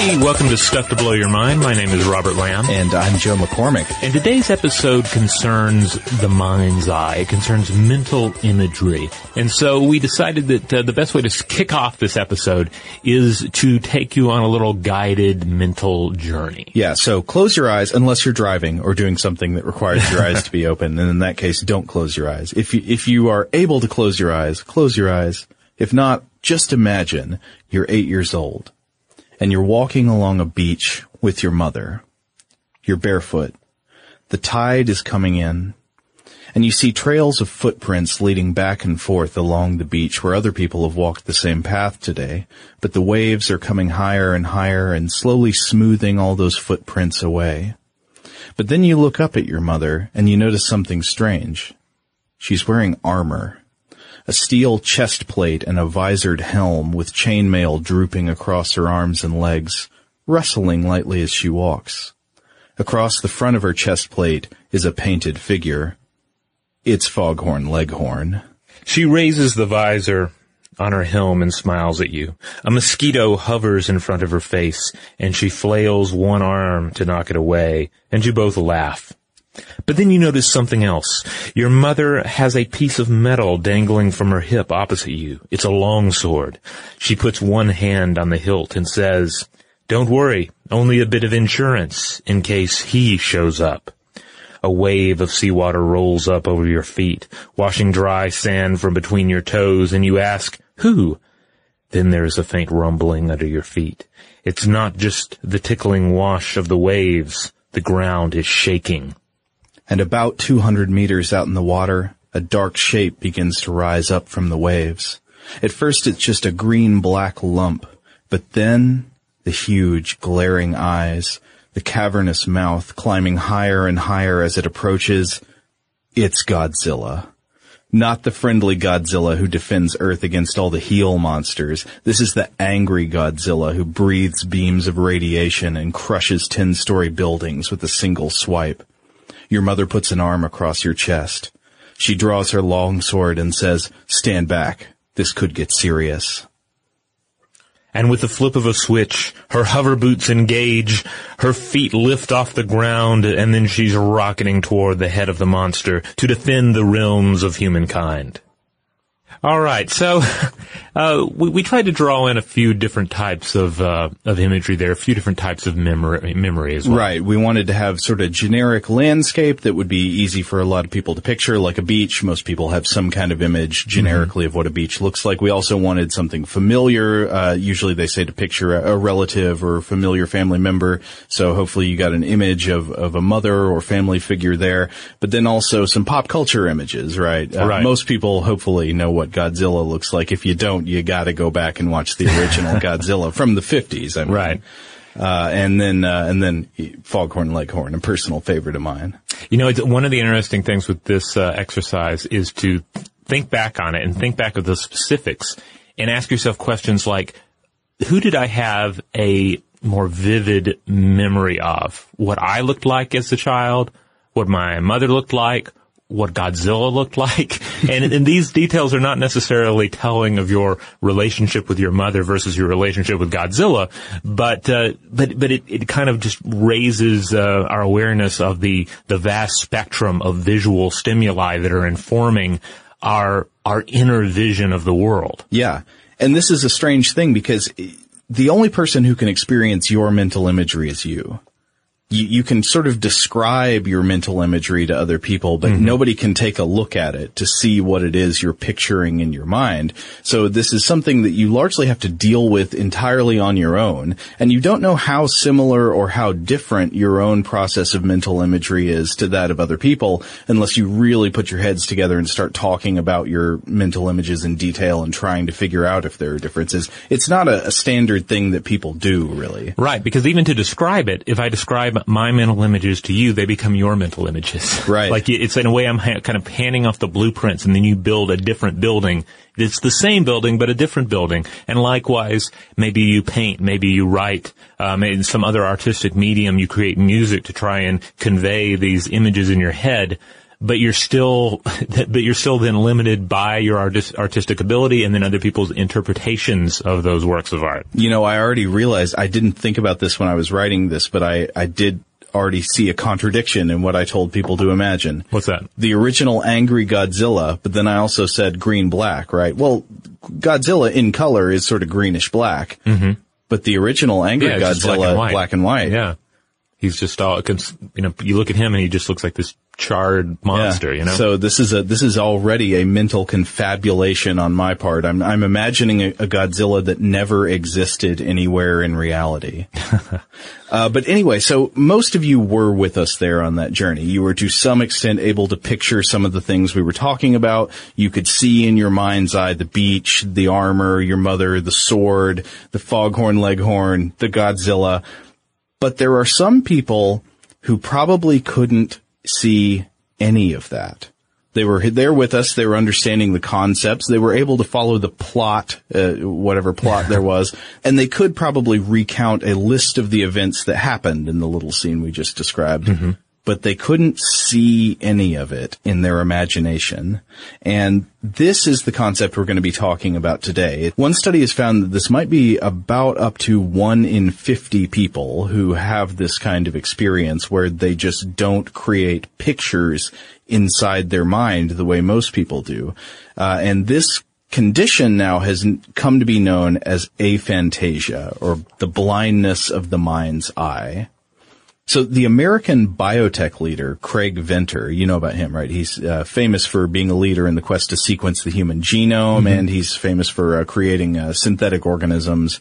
Hey, welcome to Stuff to Blow Your Mind. My name is Robert Lamb. And I'm Joe McCormick. And today's episode concerns the mind's eye. It concerns mental imagery. And so we decided that uh, the best way to kick off this episode is to take you on a little guided mental journey. Yeah, so close your eyes unless you're driving or doing something that requires your eyes to be open. And in that case, don't close your eyes. If you, if you are able to close your eyes, close your eyes. If not, just imagine you're eight years old and you're walking along a beach with your mother. You're barefoot. The tide is coming in and you see trails of footprints leading back and forth along the beach where other people have walked the same path today, but the waves are coming higher and higher and slowly smoothing all those footprints away. But then you look up at your mother and you notice something strange. She's wearing armor a steel chest plate and a visored helm with chainmail drooping across her arms and legs, rustling lightly as she walks. Across the front of her chest plate is a painted figure. It's Foghorn Leghorn. She raises the visor on her helm and smiles at you. A mosquito hovers in front of her face, and she flails one arm to knock it away, and you both laugh. But then you notice something else. Your mother has a piece of metal dangling from her hip opposite you. It's a long sword. She puts one hand on the hilt and says, Don't worry, only a bit of insurance in case he shows up. A wave of seawater rolls up over your feet, washing dry sand from between your toes, and you ask, Who? Then there is a faint rumbling under your feet. It's not just the tickling wash of the waves. The ground is shaking and about 200 meters out in the water, a dark shape begins to rise up from the waves. At first it's just a green-black lump, but then the huge, glaring eyes, the cavernous mouth climbing higher and higher as it approaches, it's Godzilla. Not the friendly Godzilla who defends Earth against all the heel monsters. This is the angry Godzilla who breathes beams of radiation and crushes 10-story buildings with a single swipe. Your mother puts an arm across your chest. She draws her long sword and says, stand back. This could get serious. And with the flip of a switch, her hover boots engage, her feet lift off the ground, and then she's rocketing toward the head of the monster to defend the realms of humankind. All right, so uh, we, we tried to draw in a few different types of uh, of imagery there, a few different types of memory, memory as well. Right. We wanted to have sort of generic landscape that would be easy for a lot of people to picture, like a beach. Most people have some kind of image generically mm-hmm. of what a beach looks like. We also wanted something familiar. Uh, usually, they say to picture a, a, relative or familiar family member. So hopefully, you got an image of of a mother or family figure there. But then also some pop culture images, right? Uh, right. Most people hopefully know what Godzilla looks like. If you don't, you got to go back and watch the original Godzilla from the 50s. I mean. Right. Uh, and then, uh, and then Foghorn Leghorn, a personal favorite of mine. You know, one of the interesting things with this uh, exercise is to think back on it and think back of the specifics and ask yourself questions like, who did I have a more vivid memory of? What I looked like as a child? What my mother looked like? What Godzilla looked like. And, and, these details are not necessarily telling of your relationship with your mother versus your relationship with Godzilla, but, uh, but, but it, it kind of just raises, uh, our awareness of the, the vast spectrum of visual stimuli that are informing our, our inner vision of the world. Yeah. And this is a strange thing because the only person who can experience your mental imagery is you you, you can sort of describe your mental imagery to other people, but mm-hmm. nobody can take a look at it to see what it is you're picturing in your mind. So this is something that you largely have to deal with entirely on your own. And you don't know how similar or how different your own process of mental imagery is to that of other people unless you really put your heads together and start talking about your mental images in detail and trying to figure out if there are differences. It's not a, a standard thing that people do really. Right. Because even to describe it, if I describe my mental images to you, they become your mental images. Right. like it's in a way I'm ha- kind of handing off the blueprints and then you build a different building. It's the same building, but a different building. And likewise, maybe you paint, maybe you write, um, in some other artistic medium, you create music to try and convey these images in your head but you're still, but you're still then limited by your artist, artistic ability and then other people's interpretations of those works of art. You know, I already realized I didn't think about this when I was writing this, but I, I did already see a contradiction in what I told people to imagine. What's that? The original angry Godzilla, but then I also said green black, right? Well, Godzilla in color is sort of greenish black, mm-hmm. but the original angry Yeah, Godzilla, black and white. white. Yeah. He's just all, you know, you look at him and he just looks like this charred monster, Yeah. you know? So this is a this is already a mental confabulation on my part. I'm I'm imagining a, a Godzilla that never existed anywhere in reality. uh, but anyway, so most of you were with us there on that journey. You were to some extent able to picture some of the things we were talking about. You could see in your mind's eye the beach, the armor, your mother, the sword, the foghorn leghorn, the Godzilla. But there are some people who probably couldn't see any of that. They were there with us. They were understanding the concepts. They were able to follow the plot, uh, whatever plot there was, and they could probably recount a list of the events that happened in the little scene we just described. But they couldn't see any of it in their imagination. And this is the concept we're going to be talking about today. One study has found that this might be about up to one in 50 people who have this kind of experience where they just don't create pictures inside their mind the way most people do. Uh, and this condition now has come to be known as aphantasia or the blindness of the mind's eye. So the American biotech leader, Craig Venter, you know about him, right? He's uh, famous for being a leader in the quest to sequence the human genome, and he's famous for uh, creating uh, synthetic organisms.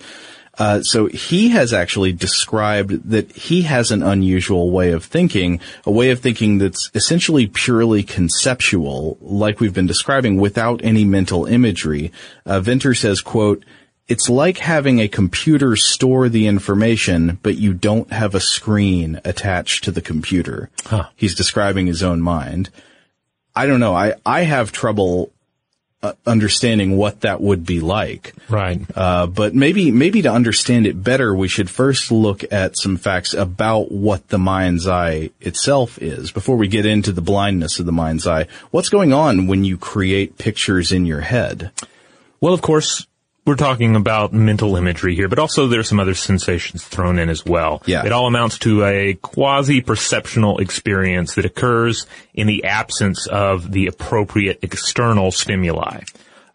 Uh, so he has actually described that he has an unusual way of thinking, a way of thinking that's essentially purely conceptual, like we've been describing, without any mental imagery. Uh, Venter says, quote, it's like having a computer store the information, but you don't have a screen attached to the computer. He's describing his own mind. I don't know. I, I have trouble uh, understanding what that would be like. right. Uh, but maybe, maybe to understand it better, we should first look at some facts about what the mind's eye itself is before we get into the blindness of the mind's eye. What's going on when you create pictures in your head? Well, of course, we're talking about mental imagery here, but also there's some other sensations thrown in as well. Yeah. It all amounts to a quasi-perceptional experience that occurs in the absence of the appropriate external stimuli.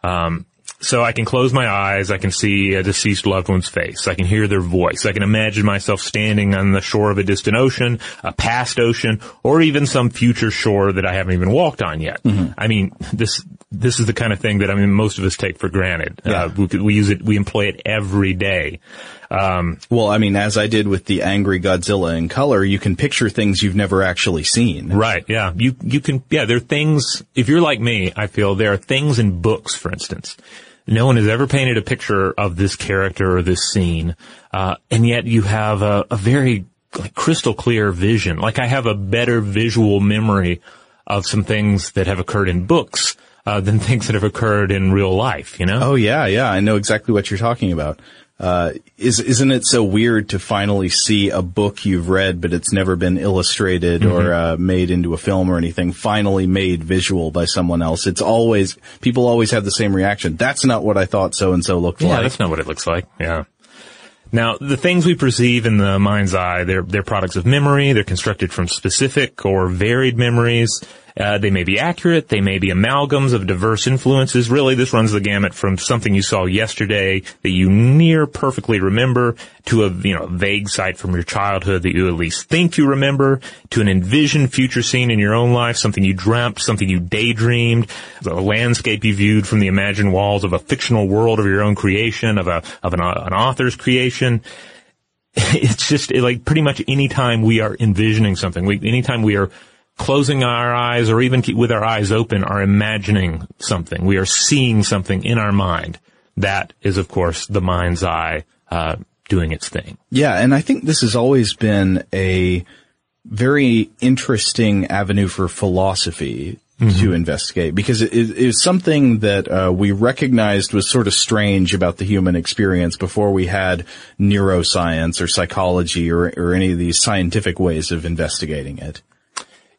Um, so I can close my eyes, I can see a deceased loved one's face, I can hear their voice, I can imagine myself standing on the shore of a distant ocean, a past ocean, or even some future shore that I haven't even walked on yet. I mean, this, this is the kind of thing that I mean most of us take for granted. Yeah. Uh, we, we use it, we employ it every day. Um, Well, I mean, as I did with the angry Godzilla in color, you can picture things you've never actually seen. Right. Yeah. You you can. Yeah. There are things. If you're like me, I feel there are things in books, for instance. No one has ever painted a picture of this character or this scene, uh, and yet you have a, a very like crystal clear vision. Like I have a better visual memory of some things that have occurred in books uh, than things that have occurred in real life. You know. Oh yeah, yeah, I know exactly what you're talking about. Uh, is, isn't it so weird to finally see a book you've read, but it's never been illustrated or uh, made into a film or anything, finally made visual by someone else? It's always, people always have the same reaction. That's not what I thought so and so looked Yeah, like. that's not what it looks like. Yeah. Now, the things we perceive in the mind's eye, they're, they're products of memory. They're constructed from specific or varied memories. Uh, they may be accurate. They may be amalgams of diverse influences. Really, this runs the gamut from something you saw yesterday that you near perfectly remember to a, you know, vague sight from your childhood that you at least think you remember to an envisioned future scene in your own life, something you dreamt, something you daydreamed, a landscape you viewed from the imagined walls of a fictional world of your own creation, of a, of an, an author's creation it's just like pretty much any time we are envisioning something, we, anytime we are closing our eyes or even keep with our eyes open are imagining something. We are seeing something in our mind. That is, of course, the mind's eye, uh, doing its thing. Yeah, and I think this has always been a very interesting avenue for philosophy to investigate because it is something that uh, we recognized was sort of strange about the human experience before we had neuroscience or psychology or, or any of these scientific ways of investigating it.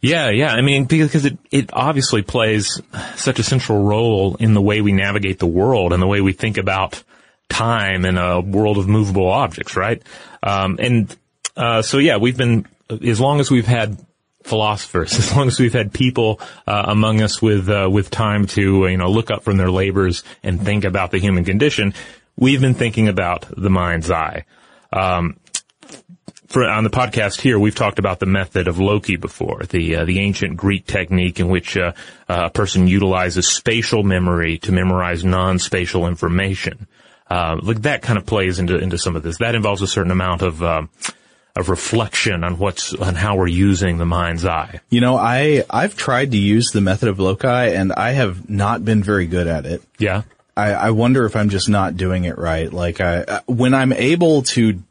Yeah, yeah. I mean, because it, it obviously plays such a central role in the way we navigate the world and the way we think about time in a world of movable objects, right? Um, and, uh, so yeah, we've been, as long as we've had philosophers, as long as we've had people, uh, among us with, uh, with time to, you know, look up from their labors and think about the human condition, we've been thinking about the mind's eye. Um, for, on the podcast here, we've talked about the method of loci before, the uh, the ancient Greek technique in which uh, uh, a person utilizes spatial memory to memorize non-spatial information. Uh, like that kind of plays into into some of this. That involves a certain amount of um, of reflection on what's on how we're using the mind's eye. You know, I I've tried to use the method of loci, and I have not been very good at it. Yeah. I, I wonder if I'm just not doing it right. Like I, uh, when I'm able to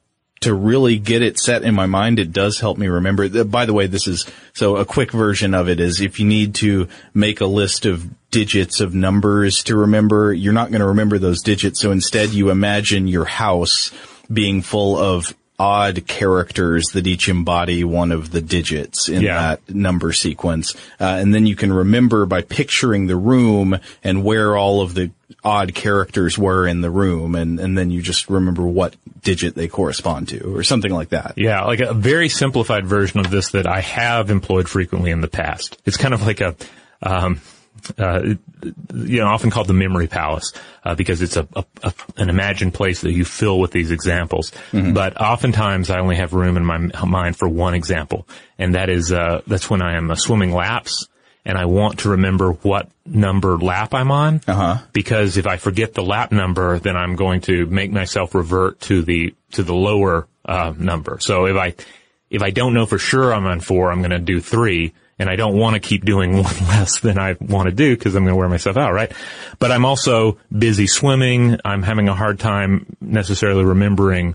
to really get it set in my mind, it does help me remember. Uh, By the way, this is so a quick version of it is if you need to make a list of digits of numbers to remember, you're not going to remember those digits. So instead you imagine your house being full of odd characters that each embody one of the digits in Yeah. that number sequence. Uh, and then you can remember by picturing the room and where all of the odd characters were in the room. And, and then you just remember what digit they correspond to or something like that. Yeah, like a very simplified version of this that I have employed frequently in the past. It's kind of like a, um, uh, you know, often called the memory palace, uh, because it's a, a, a, an imagined place that you fill with these examples. But oftentimes I only have room in my mind for one example. And that is, uh, that's when I am uh, swimming laps and I want to remember what number lap I'm on. Uh-huh. Because if I forget the lap number, then I'm going to make myself revert to the, to the lower, uh, number. So if I, if I don't know for sure I'm on four, I'm going to do three. And I don't want to keep doing one less than I want to do because I'm going to wear myself out, right? But I'm also busy swimming. I'm having a hard time necessarily remembering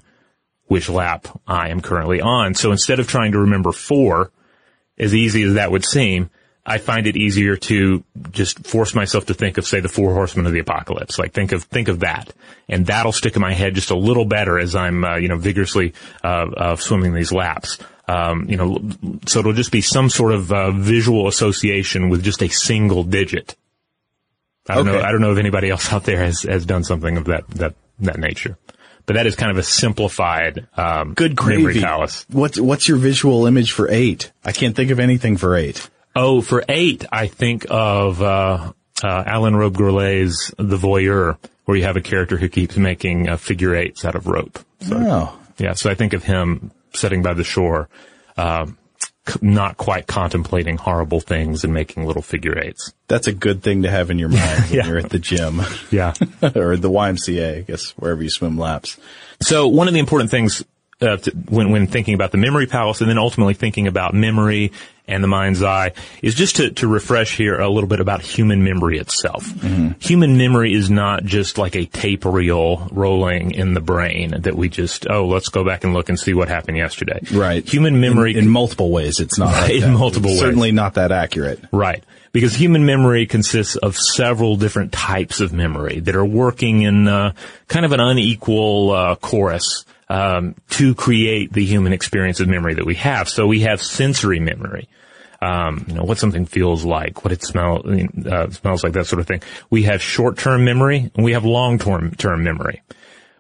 which lap I am currently on. So instead of trying to remember four, as easy as that would seem, I find it easier to just force myself to think of, say, the four horsemen of the apocalypse. Like think of, think of that. And that'll stick in my head just a little better as I'm, uh, you know, vigorously, uh, uh, swimming these laps. Um, you know, so it'll just be some sort of, uh, visual association with just a single digit. I don't know, Okay. I don't know if anybody else out there has, has done something of that, that, that nature. But that is kind of a simplified, um, Good memory palace. What's, what's your visual image for eight? I can't think of anything for eight. Oh, for eight, I think of uh, uh, Alain Robbe-Grillet's The Voyeur, where you have a character who keeps making uh, figure eights out of rope. So, Oh. yeah, so I think of him sitting by the shore, um, c- not quite contemplating horrible things and making little figure eights. That's a good thing to have in your mind when Yeah. you're at the gym Yeah. or the YMCA, I guess, wherever you swim laps. So one of the important things uh, to, when when thinking about the memory palace and then ultimately thinking about memory and the mind's eye is just to, to refresh here a little bit about human memory itself. Human memory is not just like a tape reel rolling in the brain that we just oh let's go back and look and see what happened yesterday. Right. Human memory In, in multiple ways, it's not like In that. multiple ways. Certainly not that accurate. Right. Because human memory consists of several different types of memory that are working in uh, kind of an unequal uh, chorus um, to create the human experience of memory that we have. So we have sensory memory. Um, you know, what something feels like, what it smell, uh, smells like, that sort of thing. We have short-term memory and we have long-term term memory.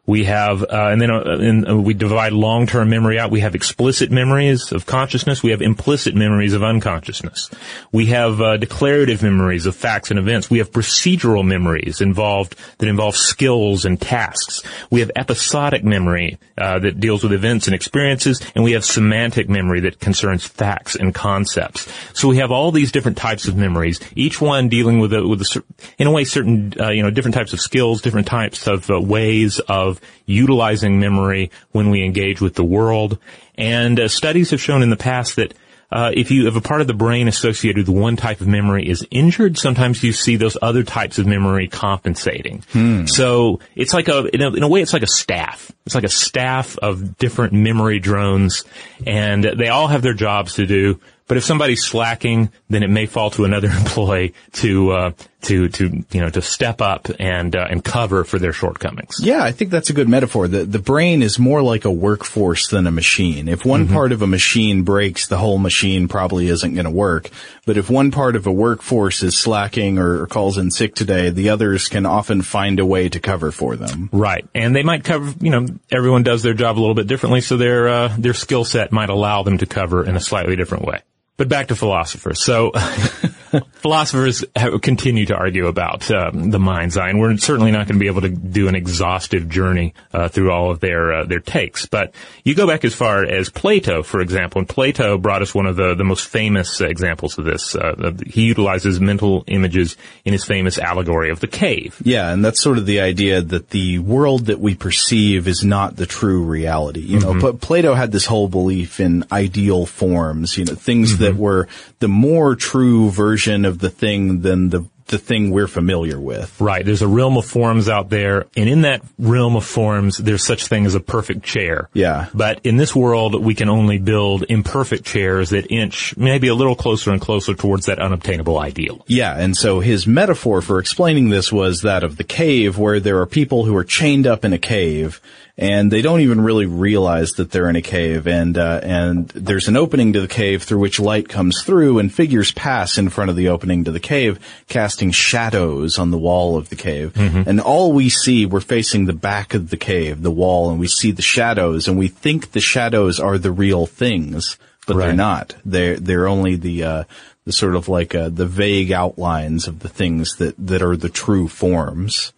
We have, uh, and then uh, and, uh, we divide long-term memory out. We have explicit memories of consciousness. We have implicit memories of unconsciousness. We have uh, declarative memories of facts and events. We have procedural memories involved that involve skills and tasks. We have episodic memory uh, that deals with events and experiences, and we have semantic memory that concerns facts and concepts. So we have all these different types of memories, each one dealing with a, with a, in a way certain uh, you know different types of skills, different types of ways of utilizing memory when we engage with the world. And uh, studies have shown in the past that uh, if you if a part of the brain associated with one type of memory is injured, sometimes you see those other types of memory compensating. So it's like a in, a in a way, it's like a staff. It's like a staff of different memory drones, and they all have their jobs to do. But if somebody's slacking, then it may fall to another employee to uh, to to you know to step up and uh, and cover for their shortcomings. Yeah, I think that's a good metaphor. The the brain is more like a workforce than a machine. If one part of a machine breaks, the whole machine probably isn't going to work. But if one part of a workforce is slacking or, or calls in sick today, the others can often find a way to cover for them. Right, and they might cover. You know, everyone does their job a little bit differently, so their uh, their skill set might allow them to cover in a slightly different way. But back to philosophers. So philosophers have, continue to argue about um, the mind's eye, and we're certainly not going to be able to do an exhaustive journey uh, through all of their uh, their takes. But you go back as far as Plato, for example, and Plato brought us one of the the most famous examples of this. Uh, he utilizes mental images in his famous allegory of the cave. Yeah, and that's sort of the idea that the world that we perceive is not the true reality. You know, but Plato had this whole belief in ideal forms, you know, things that were the more true version of the thing than the the thing we're familiar with. Right. There's a realm of forms out there, and in that realm of forms, there's such thing as a perfect chair. Yeah. But in this world, we can only build imperfect chairs that inch maybe a little closer and closer towards that unobtainable ideal. Yeah, and so his metaphor for explaining this was that of the cave where there are people who are chained up in a cave and they don't even really realize that they're in a cave. And uh, and there's an opening to the cave through which light comes through and figures pass in front of the opening to the cave casting shadows on the wall of the cave. And all we see we're facing the back of the cave the wall and we see the shadows. And we think the shadows are the real things but they're not. They're they're only the uh the sort of like uh, the vague outlines of the things that that are the true forms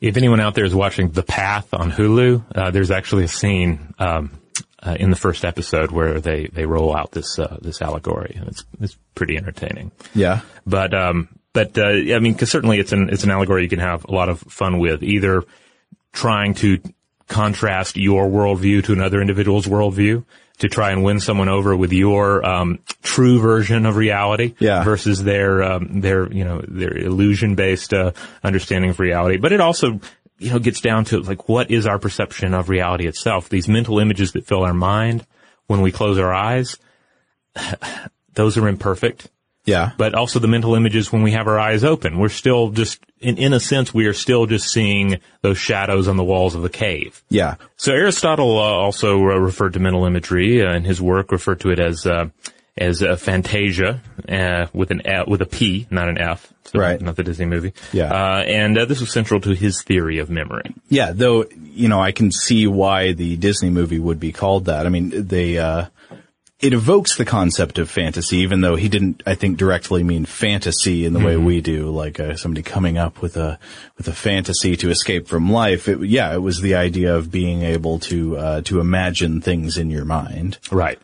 If anyone out there is watching The Path on Hulu, uh, there's actually a scene um, uh, in the first episode where they, they roll out this uh, this allegory, and it's it's pretty entertaining. yeah But um, but uh, I mean, 'cause certainly it's an it's an allegory you can have a lot of fun with, either trying to contrast your worldview to another individual's worldview to try and win someone over with your um, true version of reality Yeah. versus their um, their you know their illusion based uh, understanding of reality. But it also you know gets down to like what is our perception of reality itself? These mental images that fill our mind when we close our eyes, those are imperfect yeah but also the mental images when we have our eyes open. We're still just, in, in a sense, we are still just seeing those shadows on the walls of the cave. yeah So Aristotle uh, also uh, referred to mental imagery uh, in his work, referred to it as uh, as a phantasia uh, with an F, with a P, not an F. So Right. Not the Disney movie. Yeah. Uh, and uh, this was central to his theory of memory. Yeah, though, you know, I can see why the Disney movie would be called that. I mean, they, uh, it evokes the concept of fantasy, even though he didn't, I think, directly mean fantasy in the way we do, like uh, somebody coming up with a with a fantasy to escape from life. It, yeah, it was the idea of being able to uh, to imagine things in your mind. Right.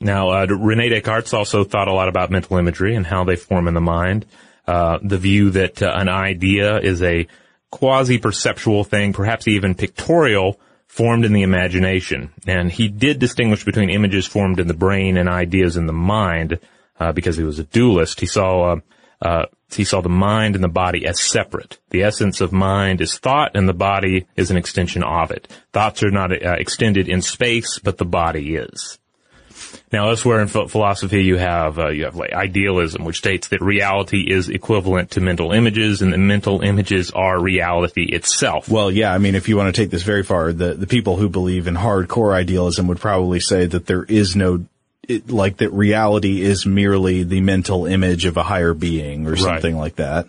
Now, uh, Rene Descartes also thought a lot about mental imagery and how they form in the mind. Uh, the view that uh, an idea is a quasi-perceptual thing, perhaps even pictorial, formed in the imagination. And he did distinguish between images formed in the brain and ideas in the mind, uh, because he was a dualist. He saw, uh, uh, he saw the mind and the body as separate. The essence of mind is thought, and the body is an extension of it. Thoughts are not uh, extended in space, but the body is. Now, elsewhere in philosophy, you have uh, you have like idealism, which states that reality is equivalent to mental images, and that mental images are reality itself. Well, yeah, I mean, if you want to take this very far, the the people who believe in hardcore idealism would probably say that there is no. It, like that reality is merely the mental image of a higher being or something like that.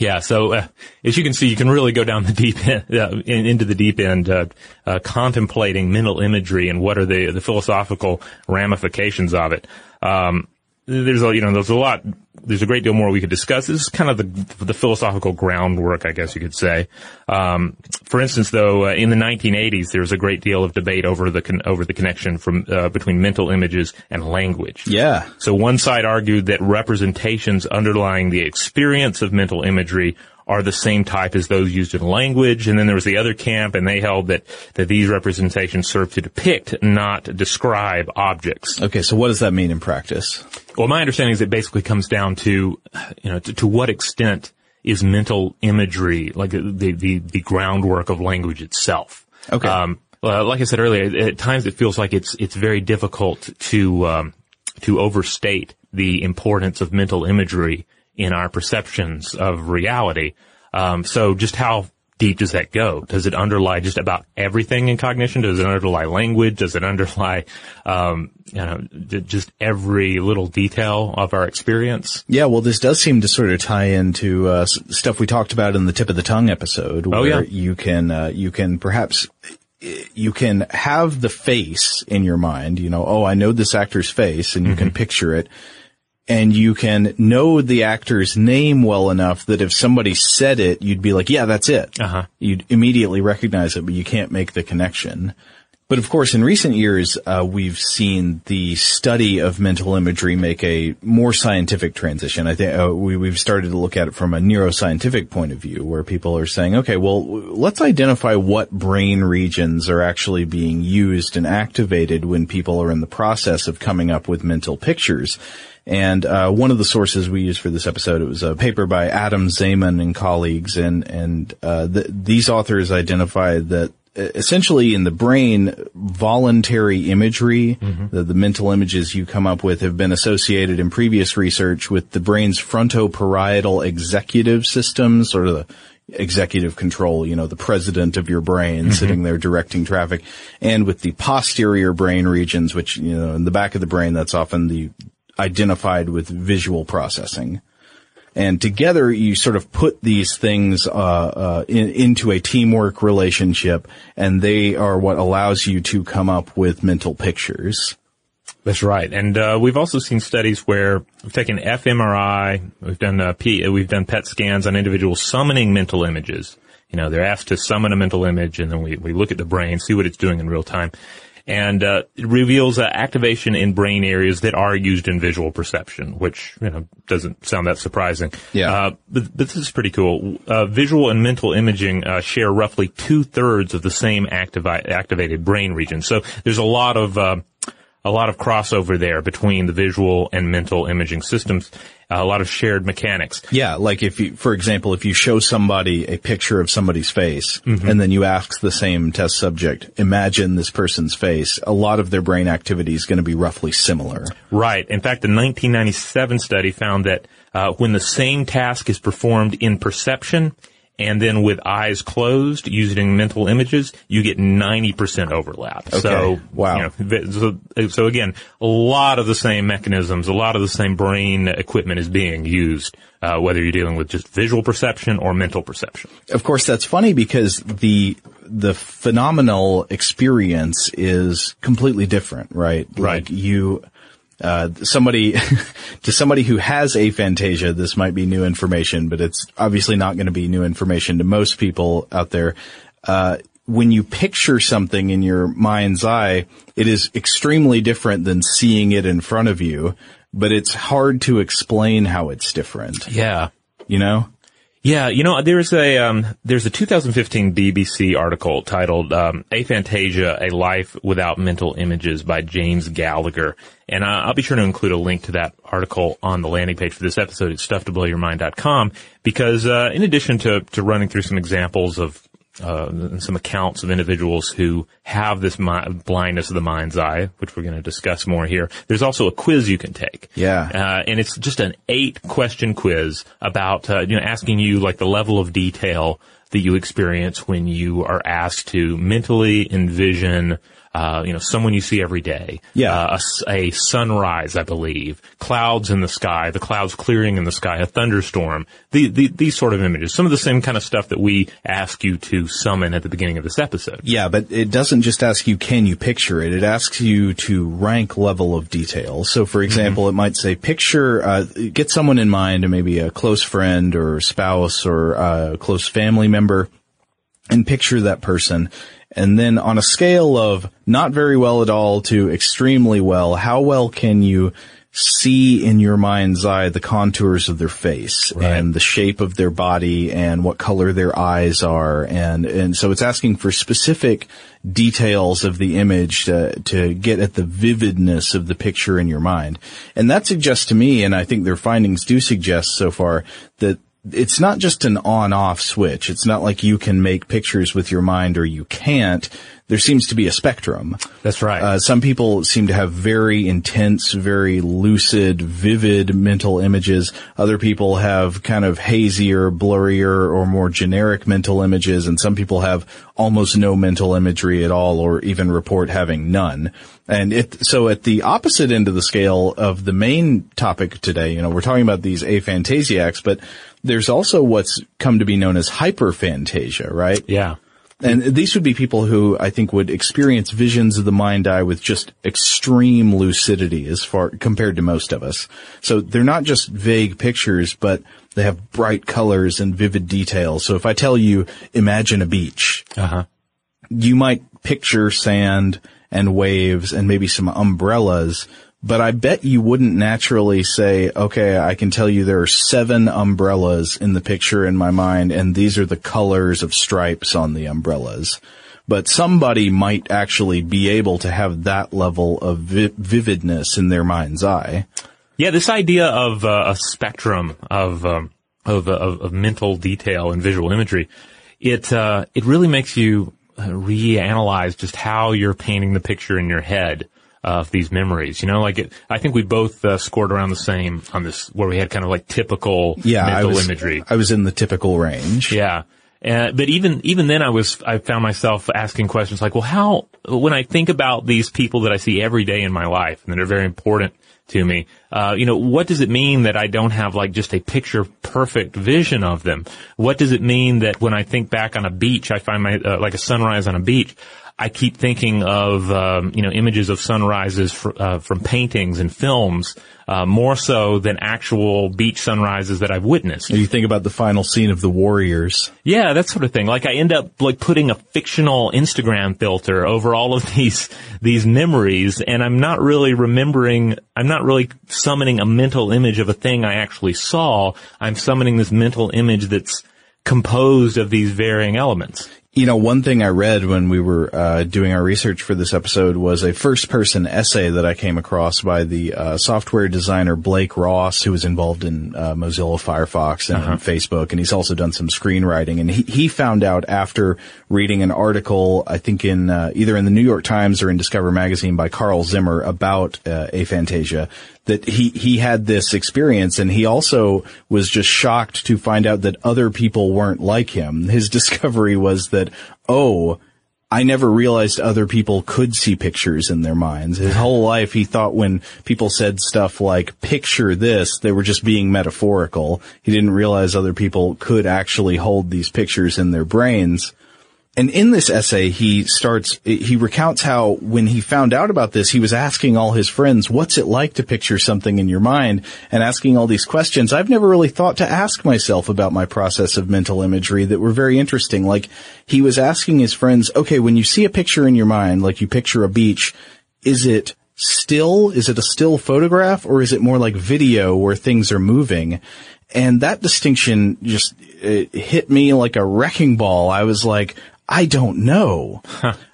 Yeah, so uh, as you can see, you can really go down the deep end, uh, in, into the deep end, uh, uh, contemplating mental imagery and what are the the philosophical ramifications of it. Um, there's a you know there's a lot there's a great deal more we could discuss. This is kind of the the philosophical groundwork, I guess you could say. Um, for instance, though, uh, in the 1980s, there was a great deal of debate over the con- over the connection from uh, between mental images and language. Yeah. So one side argued that representations underlying the experience of mental imagery are the same type as those used in language. And then there was the other camp, and they held that that these representations serve to depict, not describe objects. Okay, so what does that mean in practice? Well, my understanding is it basically comes down to, you know, to, to what extent is mental imagery like the, the the groundwork of language itself. Okay. Um, well, like I said earlier, at times it feels like it's it's very difficult to um, to overstate the importance of mental imagery in our perceptions of reality. Um, so, just how deep does that go? Does it underlie just about everything in cognition? Does it underlie language? Does it underlie, um, you know, just every little detail of our experience? Yeah, well, this does seem to sort of tie into uh, stuff we talked about in the tip of the tongue episode, where oh, yeah. you can uh, you can perhaps you can have the face in your mind. You know, oh, I know this actor's face, and you mm-hmm. can picture it and you can know the actor's name well enough that if somebody said it, you'd be like, yeah, that's it. Uh-huh. You'd immediately recognize it, but you can't make the connection. But of course, in recent years, uh, we've seen the study of mental imagery make a more scientific transition. I think uh, we, we've started to look at it from a neuroscientific point of view, where people are saying, okay, well, let's identify what brain regions are actually being used and activated when people are in the process of coming up with mental pictures. And uh, one of the sources we used for this episode, it was a paper by Adam Zeman and colleagues, and and uh, the, these authors identified that essentially in the brain, voluntary imagery, mm-hmm. the, the, mental images you come up with have been associated in previous research with the brain's frontoparietal executive system, sort of the executive control, you know, the president of your brain mm-hmm. sitting there directing traffic, and with the posterior brain regions, which, you know, in the back of the brain, that's often the identified with visual processing. And together you sort of put these things uh, uh, in, into a teamwork relationship, and they are what allows you to come up with mental pictures. That's right, and uh, we've also seen studies where we've taken fMRI, we've done uh, P, we've done PET scans on individuals summoning mental images. You know, they're asked to summon a mental image, and then we we look at the brain, see what it's doing in real time and uh, it reveals uh, activation in brain areas that are used in visual perception, which you know doesn't sound that surprising. Yeah, uh, but, but this is pretty cool. Uh, visual and mental imaging uh, share roughly two thirds of the same activi- activated brain region. So there's a lot of uh, a lot of crossover there between the visual and mental imaging systems a lot of shared mechanics. Yeah, like if you, for example, if you show somebody a picture of somebody's face mm-hmm. and then you ask the same test subject, imagine this person's face, a lot of their brain activity is going to be roughly similar. Right. In fact, the 1997 study found that uh, when the same task is performed in perception and then with eyes closed using mental images, you get 90% overlap. Okay. So, wow. You know, so, so again, a lot of the same mechanisms, a lot of the same brain equipment is being used, uh, whether you're dealing with just visual perception or mental perception. Of course, that's funny because the, the phenomenal experience is completely different, right? Right. Like you, uh, somebody to somebody who has aphantasia, this might be new information, but it's obviously not going to be new information to most people out there. Uh, when you picture something in your mind's eye, it is extremely different than seeing it in front of you, but it's hard to explain how it's different. Yeah. You know? Yeah, you know, there's a um, there's a 2015 BBC article titled um, "Aphantasia: A Life Without Mental Images" by James Gallagher, and uh, I'll be sure to include a link to that article on the landing page for this episode at stufftoblowyourmind.com because uh, in addition to to running through some examples of uh, some accounts of individuals who have this mi- blindness of the mind's eye, which we're going to discuss more here. There's also a quiz you can take. Yeah. Uh, and it's just an eight question quiz about, uh, you know, asking you like the level of detail that you experience when you are asked to mentally envision uh, you know, someone you see every day. Yeah. Uh, a, a, sunrise, I believe. Clouds in the sky, the clouds clearing in the sky, a thunderstorm. The, the, these sort of images. Some of the same kind of stuff that we ask you to summon at the beginning of this episode. Yeah, but it doesn't just ask you, can you picture it? It asks you to rank level of detail. So for example, mm-hmm. it might say picture, uh, get someone in mind, maybe a close friend or spouse or a close family member and picture that person and then on a scale of not very well at all to extremely well, how well can you see in your mind's eye the contours of their face Right. and the shape of their body and what color their eyes are. And, and so it's asking for specific details of the image to, to get at the vividness of the picture in your mind. And that suggests to me, and I think their findings do suggest so far, that it's not just an on-off switch. It's not like you can make pictures with your mind or you can't. There seems to be a spectrum. That's right. Uh, some people seem to have very intense, very lucid, vivid mental images. Other people have kind of hazier, blurrier, or more generic mental images, and some people have almost no mental imagery at all, or even report having none. And it, so at the opposite end of the scale of the main topic today, you know, we're talking about these aphantasiacs, but there's also what's come to be known as hyperphantasia, right? yeah. And these would be people who I think would experience visions of the mind eye with just extreme lucidity as far compared to most of us. So they're not just vague pictures, but they have bright colors and vivid details. So if I tell you, imagine a beach, Uh huh. you might picture sand and waves and maybe some umbrellas, but I bet you wouldn't naturally say, okay, I can tell you there are seven umbrellas in the picture in my mind and these are the colors of stripes on the umbrellas. But somebody might actually be able to have that level of vi- vividness in their mind's eye. Yeah, this idea of uh, a spectrum of, um, of of of mental detail and visual imagery, it uh, it really makes you uh, reanalyze just how you're painting the picture in your head of these memories. You know, like it, I think we both uh, scored around the same on this, where we had kind of like typical Yeah, I mental was, imagery. I was in the typical range. Yeah. Uh, but even, even then I was, I found myself asking questions like, well, how, when I think about these people that I see every day in my life and that are very important to me, uh, you know, what does it mean that I don't have like just a picture perfect vision of them? What does it mean that when I think back on a beach, I find my, uh, like a sunrise on a beach, I keep thinking of um, you know images of sunrises fr- uh, from paintings and films uh, more so than actual beach sunrises that I've witnessed. You think about the final scene of The Warriors. Yeah, that sort of thing. Like I end up like putting a fictional Instagram filter over all of these these memories, and I'm not really remembering. I'm not really summoning a mental image of a thing I actually saw. I'm summoning this mental image that's composed of these varying elements. You know, one thing I read when we were uh, doing our research for this episode was a first-person essay that I came across by the uh, software designer Blake Ross, who was involved in uh, Mozilla Firefox and Facebook, and he's also done some screenwriting. And he, he found out after reading an article, I think in uh, either in the New York Times or in Discover Magazine by Carl Zimmer about uh, aphantasia, that he, he had this experience and he also was just shocked to find out that other people weren't like him. His discovery was that, oh, I never realized other people could see pictures in their minds. His whole life he thought when people said stuff like picture this, they were just being metaphorical. He didn't realize other people could actually hold these pictures in their brains. And in this essay, he starts, he recounts how when he found out about this, he was asking all his friends, what's it like to picture something in your mind? And asking all these questions I've never really thought to ask myself about my process of mental imagery that were very interesting. Like, he was asking his friends, okay, when you see a picture in your mind, like you picture a beach, is it still? Is it a still photograph or is it more like video where things are moving? And that distinction just it hit me like a wrecking ball. I was like, I don't know.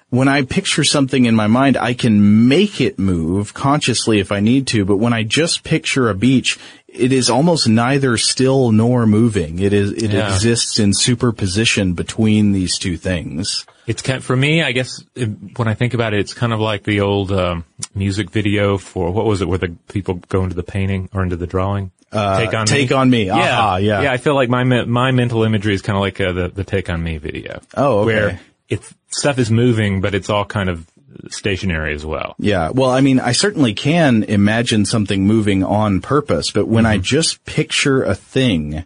When I picture something in my mind, I can make it move consciously if I need to, but when I just picture a beach, it is almost neither still nor moving. It is, it Yeah. exists in superposition between these two things. It's kind for me, I guess. It, when I think about it, it's kind of like the old um, music video for what was it, where the people go into the painting or into the drawing. take on Uh, Take me. on me. Yeah, Aha, yeah. yeah. I feel like my my mental imagery is kind of like uh, the the take on me video. Oh, okay. Where it's stuff is moving, but it's all kind of stationary as well. Yeah. Well, I mean, I certainly can imagine something moving on purpose, but when Mm-hmm. I just picture a thing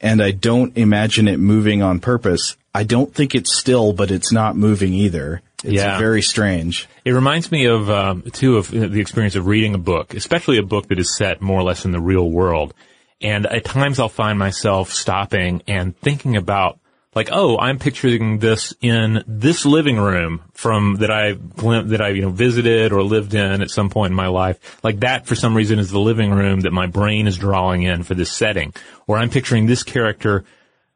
and I don't imagine it moving on purpose, I don't think it's still, but it's not moving either. It's Yeah. very strange. It reminds me of um, too of the experience of reading a book, especially a book that is set more or less in the real world. And at times I'll find myself stopping and thinking about like, oh, I'm picturing this in this living room from that I that I you know visited or lived in at some point in my life. Like that, for some reason, is the living room that my brain is drawing in for this setting. Or I'm picturing this character.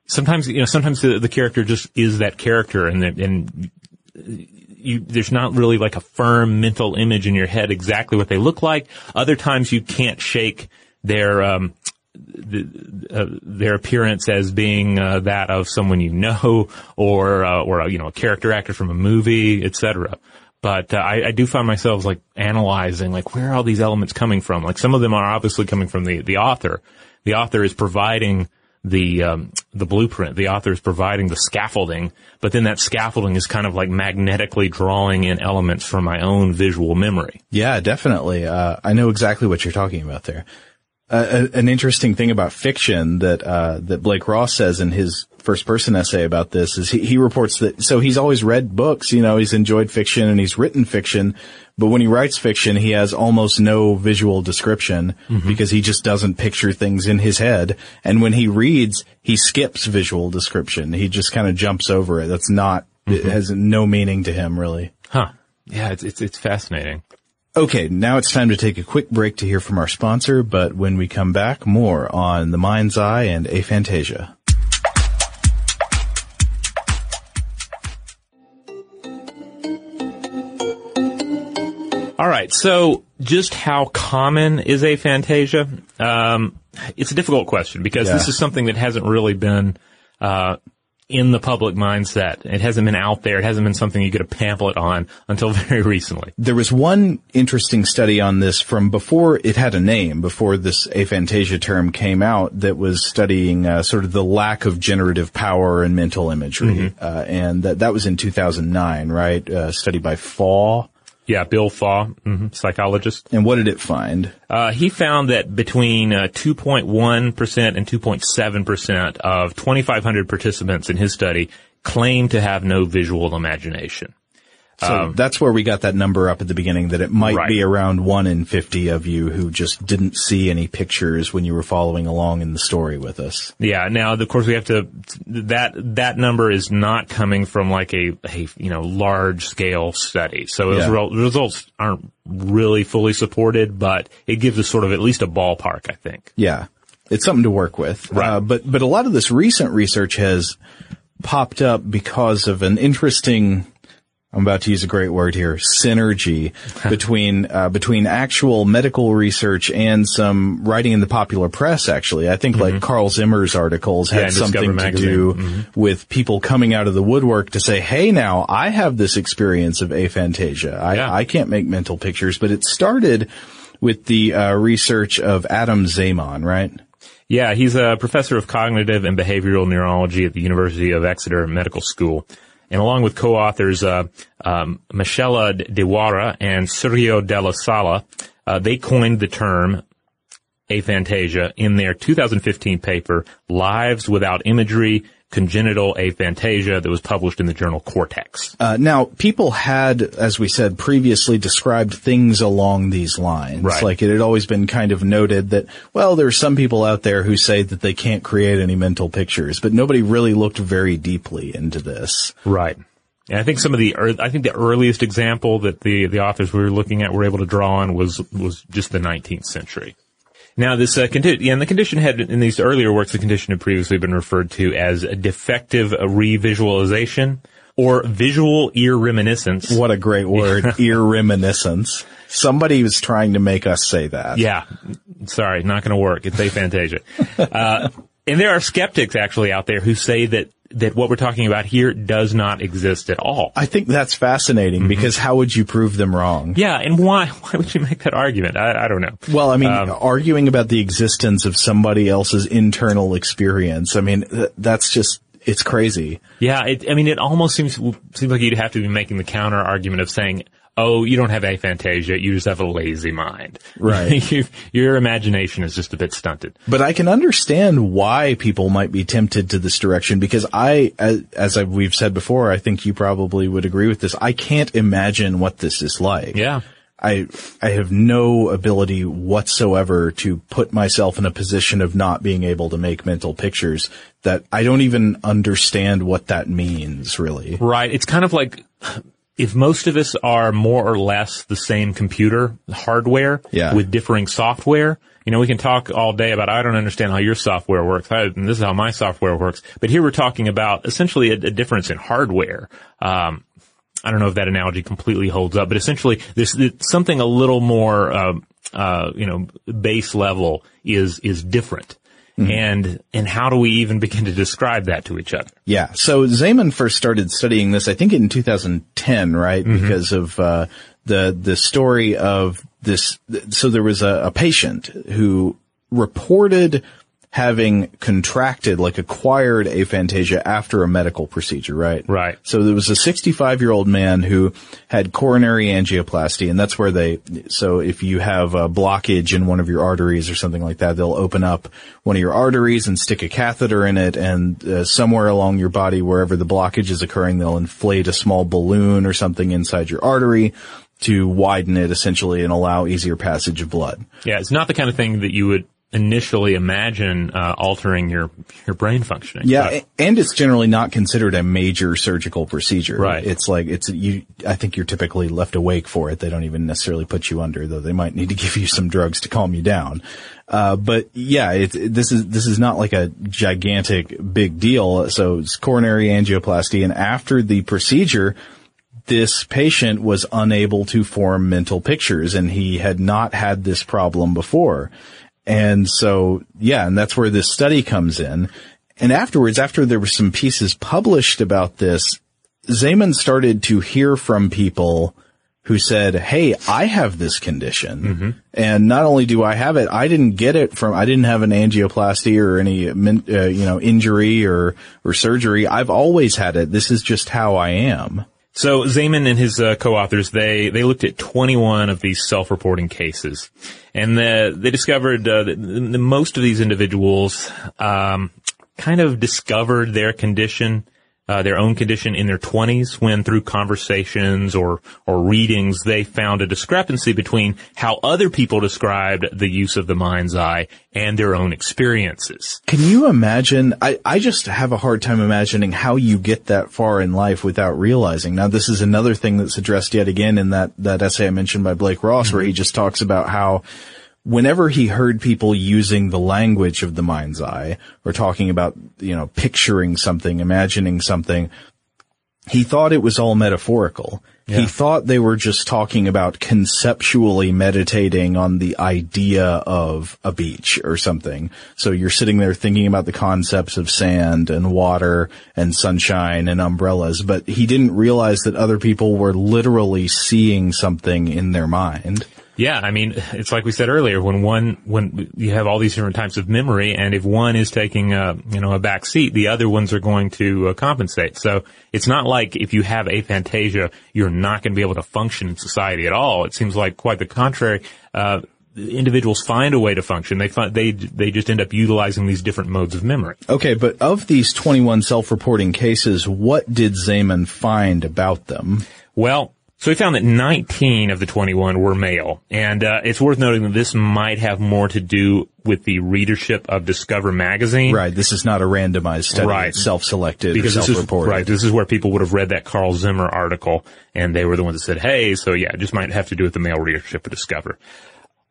Sometimes you know, sometimes the, the character just is that character, and the, and you, there's not really like a firm mental image in your head exactly what they look like. Other times you can't shake their um, the, uh, their appearance as being uh, that of someone you know, or uh, or you know a character actor from a movie, etc. But uh, I, I do find myself like analyzing like where are all these elements coming from? Like some of them are obviously coming from the the author. The author is providing the um, the blueprint. The author is providing the scaffolding, but then that scaffolding is kind of like magnetically drawing in elements from my own visual memory. Yeah, definitely. Uh, I know exactly what you're talking about there. Uh, an interesting thing about fiction that uh, that Blake Ross says in his first person essay about this is he, he reports that so he's always read books, you know, he's enjoyed fiction and he's written fiction, but when he writes fiction, he has almost no visual description Mm-hmm. because he just doesn't picture things in his head. And when he reads, he skips visual description. He just kind of jumps over it. That's not it Mm-hmm. has no meaning to him really. Huh. Yeah, it's it's, it's fascinating. Okay, now it's time to take a quick break to hear from our sponsor, but when we come back, more on The Mind's Eye and Aphantasia. All right. So just how common is aphantasia? Um, it's a difficult question because Yeah. this is something that hasn't really been, uh, in the public mindset. It hasn't been out there. It hasn't been something you get a pamphlet on until very recently. There was one interesting study on this from before it had a name, before this aphantasia term came out, that was studying uh, sort of the lack of generative power and mental imagery. Uh, and that, that was in 2009, right? Uh, study by Faw. Yeah. Bill Faw, hmm psychologist. And what did it find? Uh, he found that between uh, 2.1% and 2.7% of 2,500 participants in his study claimed to have no visual imagination. So that's where we got that number up at the beginning that it might Right. be around 1 in 50 of you who just didn't see any pictures when you were following along in the story with us. Yeah. Now, of course, we have to that that number is not coming from like a, a you know large scale study. So Yeah. re- results aren't really fully supported, but it gives us sort of at least a ballpark. I think. Yeah. It's something to work with. Right. Uh, but, but a lot of this recent research has popped up because of an interesting, I'm about to use a great word here, synergy between, uh, between actual medical research and some writing in the popular press, actually. I think like Carl Zimmer's articles Mm-hmm. Yeah, had something to magazine. Mm-hmm. do with people coming out of the woodwork to say, hey now, I have this experience of aphantasia. I, Yeah. I can't make mental pictures, but it started with the uh, research of Adam Zeman, right? Yeah, he's a professor of cognitive and behavioral neurology at the University of Exeter Medical School. And along with co-authors, uh, um, Michaela Dewara and Sergio Della Sala, uh, they coined the term aphantasia in their 2015 paper, Lives Without Imagery, Congenital Aphantasia, that was published in the journal Cortex. Uh, now, people had, as we said previously, described things along these lines. Right. Like it had always been kind of noted that, well, there are some people out there who say that they can't create any mental pictures, but nobody really looked very deeply into this. Right. And I think some of the, I think the earliest example that the, the authors we were looking at were able to draw on was, was just the 19th century. Now this, uh, condi- yeah, and the condition had, in these earlier works, the condition had previously been referred to as a defective revisualization or visual irreminiscence. What a great word, irreminiscence. Somebody was trying to make us say that. Yeah. Sorry, not going to work. It's aphantasia. uh, and there are skeptics actually out there who say that, that what we're talking about here does not exist at all. I think that's fascinating mm-hmm. because how would you prove them wrong? Yeah, and why why would you make that argument? I, I don't know. Well, I mean, um, arguing about the existence of somebody else's internal experience, I mean, th- that's just, it's crazy. Yeah, it, I mean, it almost seems seems like you'd have to be making the counter argument of saying, "Oh, you don't have aphantasia; you just have a lazy mind." Right. you, your imagination is just a bit stunted. But I can understand why people might be tempted to this direction because I, as, as I, we've said before, I think you probably would agree with this. I can't imagine what this is like. Yeah. I, I have no ability whatsoever to put myself in a position of not being able to make mental pictures that I don't even understand what that means really. Right. It's kind of like if most of us are more or less the same computer hardware Yeah. with differing software, you know, we can talk all day about, I don't understand how your software works, I, and this is how my software works. But here we're talking about essentially a, a difference in hardware. Um, I don't know if that analogy completely holds up, but essentially there's, there's something a little more, uh, uh, you know, base level is, is different. And, and how do we even begin to describe that to each other? Yeah. So Zeman first started studying this, I think in 2010, right? Because of, uh, the, the story of this. So there was a, a patient who reported having contracted, like acquired aphantasia after a medical procedure, right? Right. So there was a 65 year old man who had coronary angioplasty and that's where they, so if you have a blockage in one of your arteries or something like that, they'll open up one of your arteries and stick a catheter in it and uh, somewhere along your body, wherever the blockage is occurring, they'll inflate a small balloon or something inside your artery to widen it essentially and allow easier passage of blood. Yeah, it's not the kind of thing that you would initially imagine uh, altering your your brain functioning. Yeah, But- and it's generally not considered a major surgical procedure. Right. It's like it's you. I think you're typically left awake for it. They don't even necessarily put you under, though. They might need to give you some drugs to calm you down. Uh, but yeah, it's this is this is not like a gigantic big deal. So it's coronary angioplasty, and after the procedure, this patient was unable to form mental pictures and he had not had this problem before. And so, yeah, and that's where this study comes in. And afterwards, after there were some pieces published about this, Zeman started to hear from people who said, Hey, I have this condition. And not only do I have it, I didn't get it from, I didn't have an angioplasty or any, uh, you know, injury or, or surgery. I've always had it. This is just how I am. So Zeman and his uh, co-authors they they looked at 21 of these self-reporting cases, and the, they discovered uh, that the, most of these individuals um, kind of discovered their condition. Uh, their own condition in their 20s when through conversations or or readings they found a discrepancy between how other people described the use of the mind's eye and their own experiences. Can you imagine? I, I just have a hard time imagining how you get that far in life without realizing. Now, this is another thing that's addressed yet again in that, that essay I mentioned by Blake Ross, where he just talks about how whenever he heard people using the language of the mind's eye or talking about, you know, picturing something, imagining something, he thought it was all metaphorical. He thought they were just talking about conceptually meditating on the idea of a beach or something. So you're sitting there thinking about the concepts of sand and water and sunshine and umbrellas, but he didn't realize that other people were literally seeing something in their mind. Yeah, I mean, it's like we said earlier, when one, when you have all these different types of memory, and if one is taking a, you know, a back seat, the other ones are going to uh, compensate. So it's not like if you have aphantasia, you're not going to be able to function in society at all. It seems like quite the contrary. Uh, individuals find a way to function. They find, they, they just end up utilizing these different modes of memory. Okay, but of these 21 self-reporting cases, what did Zeman find about them? Well, so we found that 19 of the 21 were male, and uh, it's worth noting that this might have more to do with the readership of Discover magazine. Right, this is not a randomized study. Right. It's self-selected because or this is right. This is where people would have read that Carl Zimmer article, and they were the ones that said, "Hey, so yeah, it just might have to do with the male readership of Discover."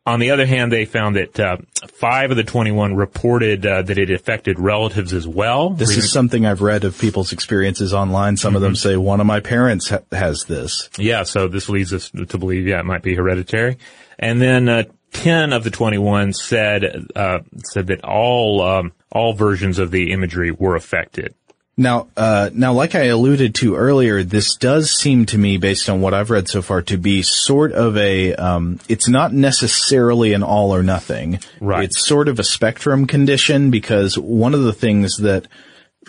On the other hand, they found that uh, five of the 21 reported uh, that it affected relatives as well. This is something I've read of people's experiences online. Some of them Mm-hmm. say one of my parents ha- has this. Yeah, so this leads us to believe, yeah, it might be hereditary. And then uh, ten of the twenty-one said uh, said that all um, all versions of the imagery were affected. Now, uh, now, like I alluded to earlier, this does seem to me, based on what I've read so far, to be sort of a. Um, it's not necessarily an all or nothing. Right. It's sort of a spectrum condition because one of the things that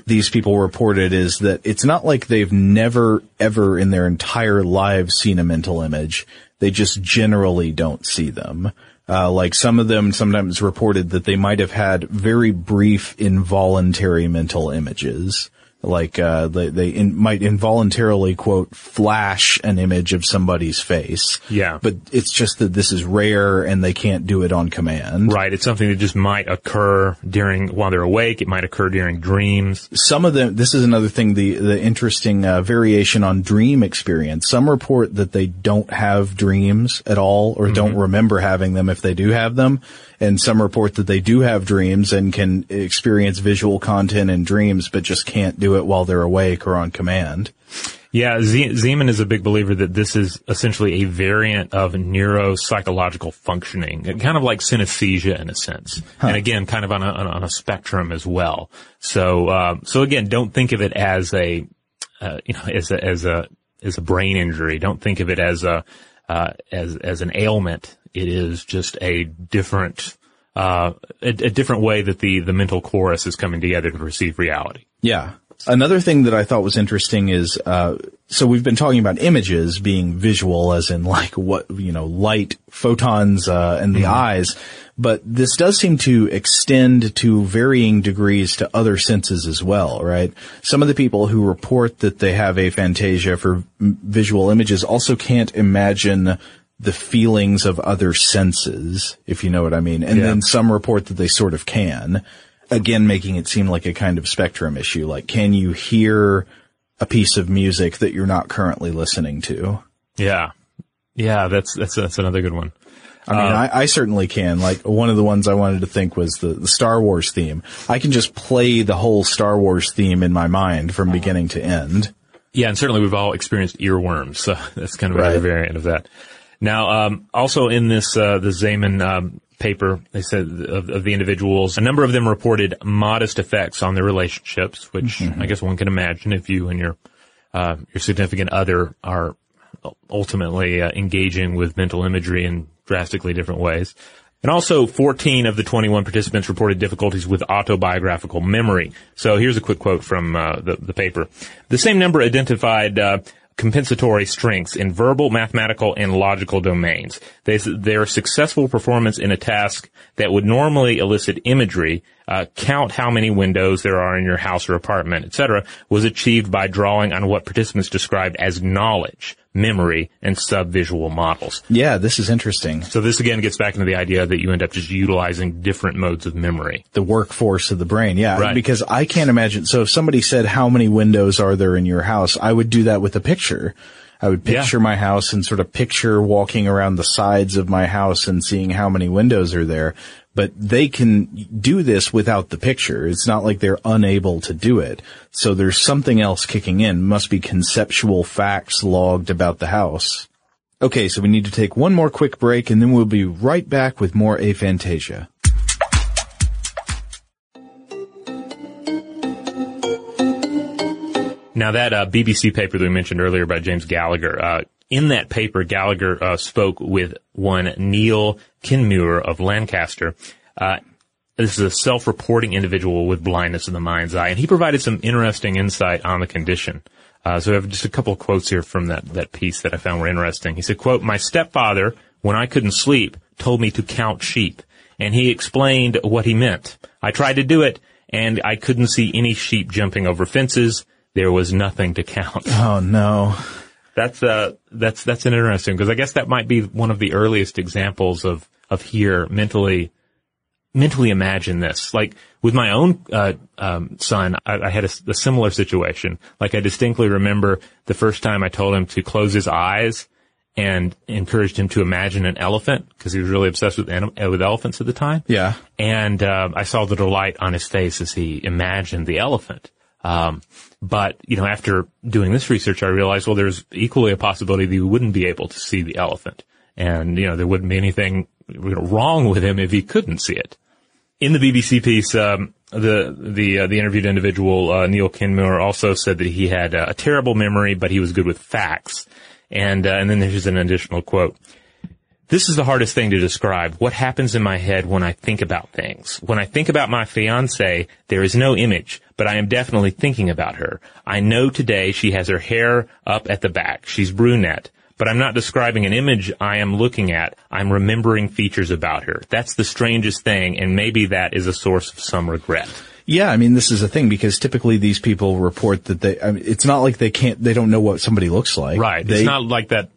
these people reported is that it's not like they've never ever in their entire lives seen a mental image. They just generally don't see them. Uh, like some of them sometimes reported that they might have had very brief involuntary mental images. Like uh, they they in, might involuntarily quote flash an image of somebody's face. Yeah. but it's just that this is rare and they can't do it on command. Right. It's something that just might occur during while they're awake. It might occur during dreams. Some of them. This is another thing. The the interesting uh, variation on dream experience. Some report that they don't have dreams at all or don't remember having them if they do have them, and some report that they do have dreams and can experience visual content in dreams, but just can't do it while they're awake or on command. Yeah, Z- Zeman is a big believer that this is essentially a variant of neuropsychological functioning, kind of like synesthesia in a sense, and again, kind of on a, on a- on a spectrum as well. So, um, so again, don't think of it as a, uh, you know, as a as a as a brain injury. Don't think of it as a uh, as as an ailment. It is just a different uh, a, a different way that the the mental chorus is coming together to perceive reality. Yeah. Another thing that I thought was interesting is, uh, so we've been talking about images being visual as in like what, you know, light, photons, uh, and the eyes, but this does seem to extend to varying degrees to other senses as well, right? Some of the people who report that they have aphantasia for visual images also can't imagine the feelings of other senses, if you know what I mean. And Yeah. then some report that they sort of can. Again, making it seem like a kind of spectrum issue. Like, can you hear a piece of music that you're not currently listening to? Yeah, yeah, that's that's that's another good one. I mean, I, I certainly can. Like, one of the ones I wanted to think was the, the Star Wars theme. I can just play the whole Star Wars theme in my mind from beginning to end. Yeah, and certainly we've all experienced earworms, so that's kind of Right. variant of that. Now, um, also in this uh, the Zeman um, paper, they said of, of the individuals, a number of them reported modest effects on their relationships, which I guess one can imagine if you and your uh, your significant other are ultimately uh, engaging with mental imagery in drastically different ways. And also 14 of the 21 participants reported difficulties with autobiographical memory. So here's a quick quote from uh, the, the paper. The same number identified uh, compensatory strengths in verbal, mathematical, and logical domains. They, their successful performance in a task that would normally elicit imagery, uh, count how many windows there are in your house or apartment, etc., was achieved by drawing on what participants described as knowledge, memory, and subvisual models. Yeah, this is interesting. So this again gets back into the idea that you end up just utilizing different modes of memory. The workforce of the brain. Yeah. Right. Because I can't imagine. So if somebody said, how many windows are there in your house? I would do that with a picture. I would Yeah. picture my house and sort of picture walking around the sides of my house and seeing how many windows are there. But they can do this without the picture. It's not like they're unable to do it. So there's something else kicking in. Must be conceptual facts logged about the house. Okay, so we need to take one more quick break and then we'll be right back with more aphantasia. Now that uh, BBC paper that we mentioned earlier by James Gallagher, uh, in that paper, Gallagher uh, spoke with one Niel Kenmuir of Lancaster. Uh, this is a self-reporting individual with blindness in the mind's eye, and he provided some interesting insight on the condition. Uh, so I have just a couple of quotes here from that, that piece that I found were interesting. He said, quote, my stepfather, when I couldn't sleep, told me to count sheep, and he explained what he meant. I tried to do it, and I couldn't see any sheep jumping over fences. There was nothing to count. Oh no. That's uh that's that's an interesting because I guess that might be one of the earliest examples of of here mentally mentally imagine this. Like with my own uh, um, son, I, I had a, a similar situation. Like I distinctly remember the first time I told him to close his eyes and encouraged him to imagine an elephant because he was really obsessed with anim- uh, with elephants at the time. Yeah. And uh, I saw the delight on his face as he imagined the elephant. Um, but you know, after doing this research, I realized well, there's equally a possibility that he wouldn't be able to see the elephant, and you know, there wouldn't be anything you wrong with him if he couldn't see it. In the BBC piece, um, the the uh, the interviewed individual uh, Niel Kenmuir also said that he had uh, a terrible memory, but he was good with facts. And uh, and then there's an additional quote. This is the hardest thing to describe. What happens in my head when I think about things? When I think about my fiance, there is no image, but I am definitely thinking about her. I know today she has her hair up at the back. She's brunette. But I'm not describing an image I am looking at. I'm remembering features about her. That's the strangest thing, and maybe that is a source of some regret. Yeah, I mean, this is a thing because typically these people report that they, I mean, it's not like they can't, they don't know what somebody looks like. Right. They, it's not like that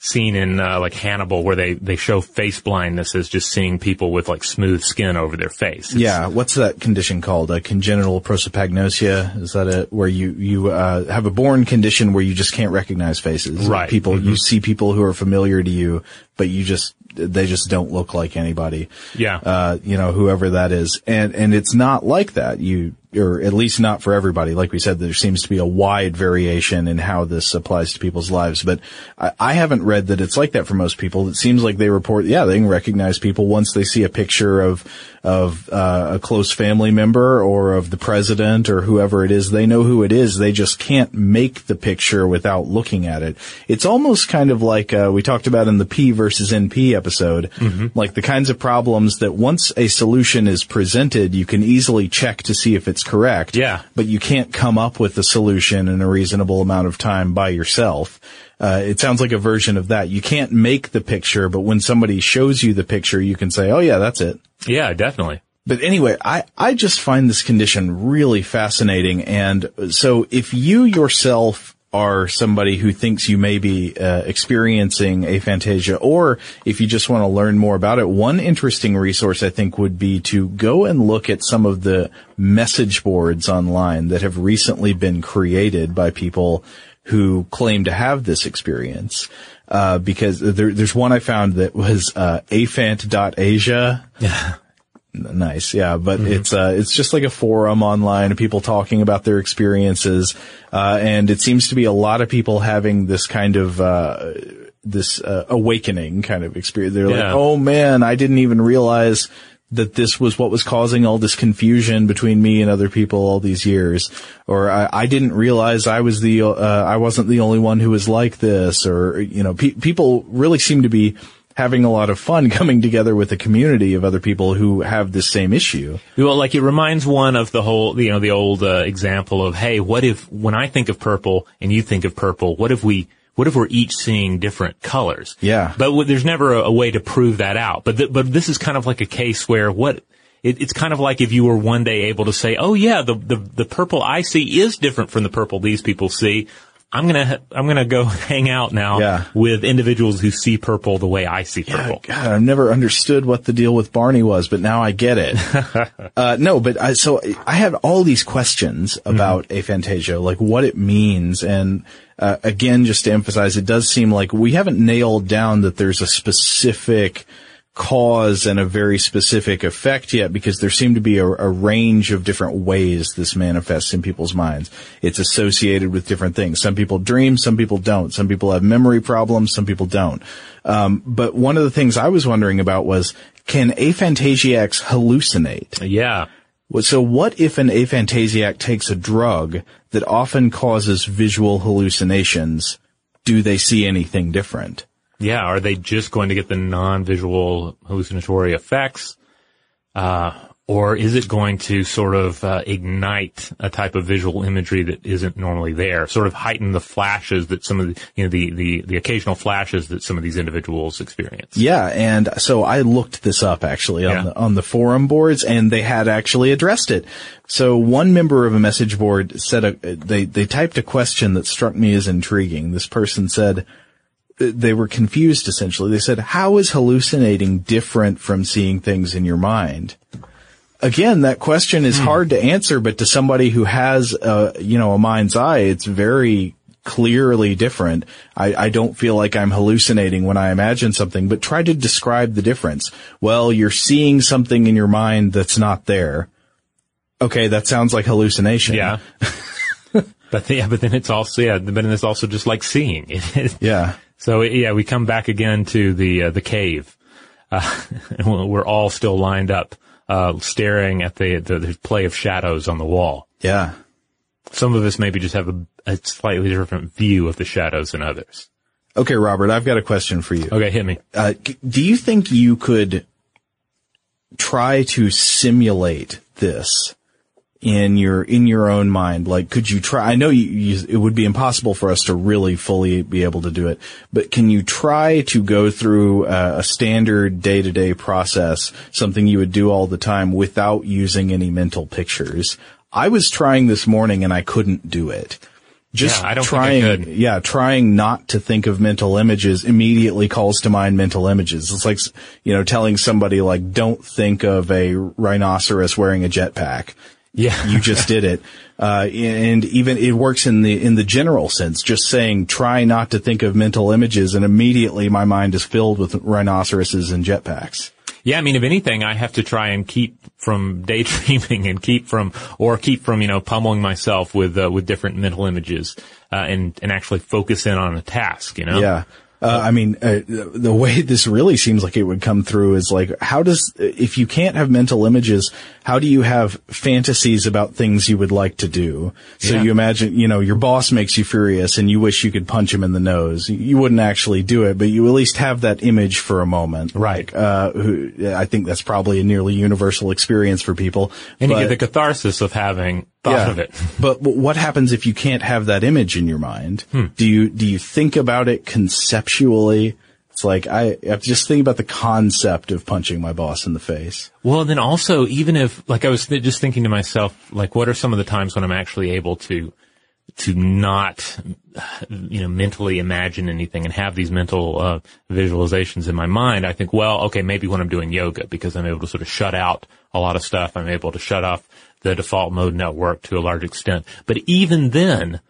scene in uh, like Hannibal where they they show face blindness as just seeing people with like smooth skin over their face. It's- yeah, what's that condition called? A congenital prosopagnosia? Is that it? Where you, you, uh, have a born condition where you just can't recognize faces. Right. People, you see people who are familiar to you, but you just, they just don't look like anybody. Yeah. Uh, you know, whoever that is. And, and it's not like that. You, or at least not for everybody. Like we said, there seems to be a wide variation in how this applies to people's lives. But I, I haven't read that it's like that for most people. It seems like they report, yeah, they can recognize people once they see a picture of, of, uh, a close family member or of the president or whoever it is. They know who it is. They just can't make the picture without looking at it. It's almost kind of like, uh, we talked about in the P versus NP episode, like the kinds of problems that once a solution is presented, you can easily check to see if it's correct. Yeah. But you can't come up with a solution in a reasonable amount of time by yourself. Uh, it sounds like a version of that. You can't make the picture, but when somebody shows you the picture, you can say, oh yeah, that's it. yeah, definitely. But anyway, I, I just find this condition really fascinating. And so if you yourself are somebody who thinks you may be uh, experiencing aphantasia, or if you just want to learn more about it, one interesting resource I think would be to go and look at some of the message boards online that have recently been created by people who claim to have this experience. Uh, because there, there's one I found that was uh, aphant.asia. Nice, yeah, but it's uh, it's just like a forum online of people talking about their experiences, uh, and it seems to be a lot of people having this kind of uh, this uh, awakening kind of experience. They're like, "Oh man, I didn't even realize that this was what was causing all this confusion between me and other people all these years," or "I, I didn't realize I was the uh, I wasn't the only one who was like this," or you know, pe- people really seem to be having a lot of fun coming together with a community of other people who have this same issue. Well, like it reminds one of the whole, you know, the old uh, example of, hey, what if when I think of purple and you think of purple, what if we, what if we're each seeing different colors? Yeah. But w- there's never a, a way to prove that out. But th- but this is kind of like a case where what. It, it's kind of like if you were one day able to say, "Oh yeah, the, the the purple I see is different from the purple these people see." I'm gonna I'm gonna go hang out now Yeah. with individuals who see purple the way I see purple. God, I've never understood what the deal with Barney was, but now I get it. uh, no, but I, so I have all these questions about aphantasia, like what it means. And, uh, again, just to emphasize, it does seem like we haven't nailed down that there's a specific cause and a very specific effect yet because there seem to be a, a range of different ways this manifests in people's minds. It's associated with different things. Some people dream, some people don't. Some people have memory problems, some people don't. Um, but one of the things I was wondering about was, can aphantasiacs hallucinate? Yeah. So what if an aphantasiac takes a drug that often causes visual hallucinations? Do they see anything different? Yeah, are they just going to get the non-visual hallucinatory effects? Uh, or is it going to sort of uh, ignite a type of visual imagery that isn't normally there? Sort of heighten the flashes that some of the, you know, the, the, the occasional flashes that some of these individuals experience. Yeah, and so I looked this up actually on Yeah. the on the forum boards, and they had actually addressed it. So one member of a message board said a, they they typed a question that struck me as intriguing. This person said they were confused essentially. They said, "How is hallucinating different from seeing things in your mind?" Again, that question is hmm. hard to answer, but to somebody who has a you know a mind's eye, it's very clearly different. I, I don't feel like I'm hallucinating when I imagine something, but try to describe the difference. Well, you're seeing something in your mind that's not there. Okay, that sounds like hallucination. Yeah. but yeah, but then it's also, yeah, but then it's also just like seeing. Yeah. So yeah, we come back again to the uh, the cave. Uh, we're all still lined up, uh, staring at the, the the play of shadows on the wall. Yeah. Some of us maybe just have a, a slightly different view of the shadows than others. Okay, Robert, I've got a question for you. Okay, hit me. Uh, do you think you could try to simulate this in your in your own mind like could you try i know you, you, it would be impossible for us to really fully be able to do it but can you try to go through a, a standard day-to-day process something you would do all the time without using any mental pictures? I was trying this morning and i couldn't do it. Just Yeah, I don't think I trying yeah trying not to think of mental images immediately calls to mind mental images. It's like you know telling somebody like don't think of a rhinoceros wearing a jetpack Yeah. you just did it. Uh, and even it works in the, in the general sense, just saying try not to think of mental images and immediately my mind is filled with rhinoceroses and jetpacks. Yeah, I mean, if anything, I have to try and keep from daydreaming and keep from, or keep from, you know, pummeling myself with, uh, with different mental images, uh, and, and actually focus in on a task, you know? Yeah. Uh, I mean, uh, the way this really seems like it would come through is like, how does, if you can't have mental images, how do you have fantasies about things you would like to do? So Yeah. you imagine, you know, your boss makes you furious and you wish you could punch him in the nose. You wouldn't actually do it, but you at least have that image for a moment. Right. Uh, who, I think that's probably a nearly universal experience for people. And but- you get the catharsis of having thought of it. but what happens if you can't have that image in your mind? Hmm. Do you do you think about it conceptually? It's like I, I just think about the concept of punching my boss in the face. Well, then also, even if, like, I was th- just thinking to myself, like, what are some of the times when I'm actually able to, to not, you know, mentally imagine anything and have these mental, uh, visualizations in my mind? I think, well, okay, maybe when I'm doing yoga because I'm able to sort of shut out a lot of stuff. I'm able to shut off the default mode network to a large extent. But even then,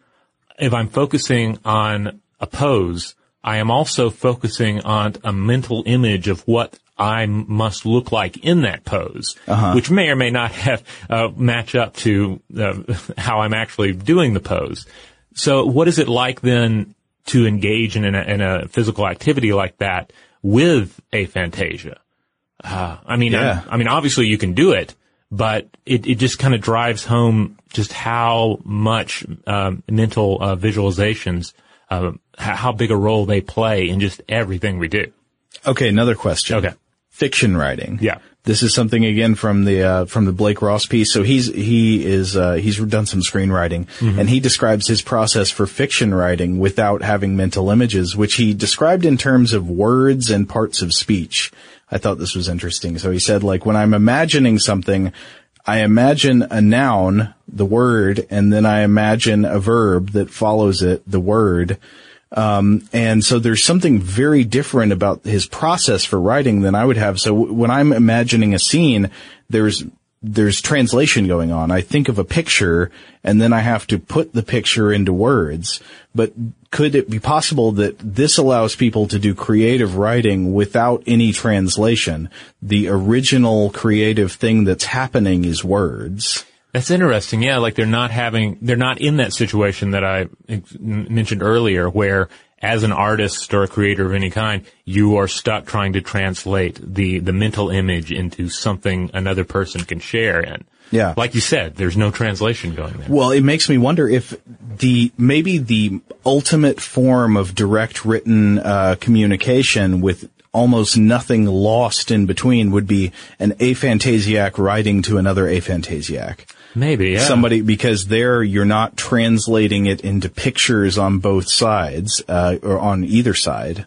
if I'm focusing on a pose, I am also focusing on a mental image of what I must look like in that pose, which may or may not have uh, match up to uh, how I'm actually doing the pose. So, what is it like then to engage in a, in a physical activity like that with aphantasia? Uh, I mean, Yeah. I, I mean, obviously you can do it, but it, it just kind of drives home just how much um, mental uh, visualizations, uh, how big a role they play in just everything we do. Okay, another question. Okay. Fiction writing. Yeah. This is something again from the uh, from the Blake Ross piece. So he's he is uh, he's done some screenwriting, and he describes his process for fiction writing without having mental images, which he described in terms of words and parts of speech. I thought this was interesting. So he said, like when I'm imagining something, I imagine a noun, the word, and then I imagine a verb that follows it, the word. Um, and so there's something very different about his process for writing than I would have. So w- when I'm imagining a scene, there's there's translation going on. I think of a picture and then I have to put the picture into words. But could it be possible that this allows people to do creative writing without any translation? The original creative thing that's happening is words. That's interesting. Yeah, like they're not having, they're not in that situation that I mentioned earlier where as an artist or a creator of any kind, you are stuck trying to translate the, the mental image into something another person can share in. Yeah. Like you said, there's no translation going there. Well, it makes me wonder if the maybe the ultimate form of direct written uh, communication with almost nothing lost in between would be an aphantasiac writing to another aphantasiac. Maybe, yeah. Somebody because there you're not translating it into pictures on both sides uh, or on either side.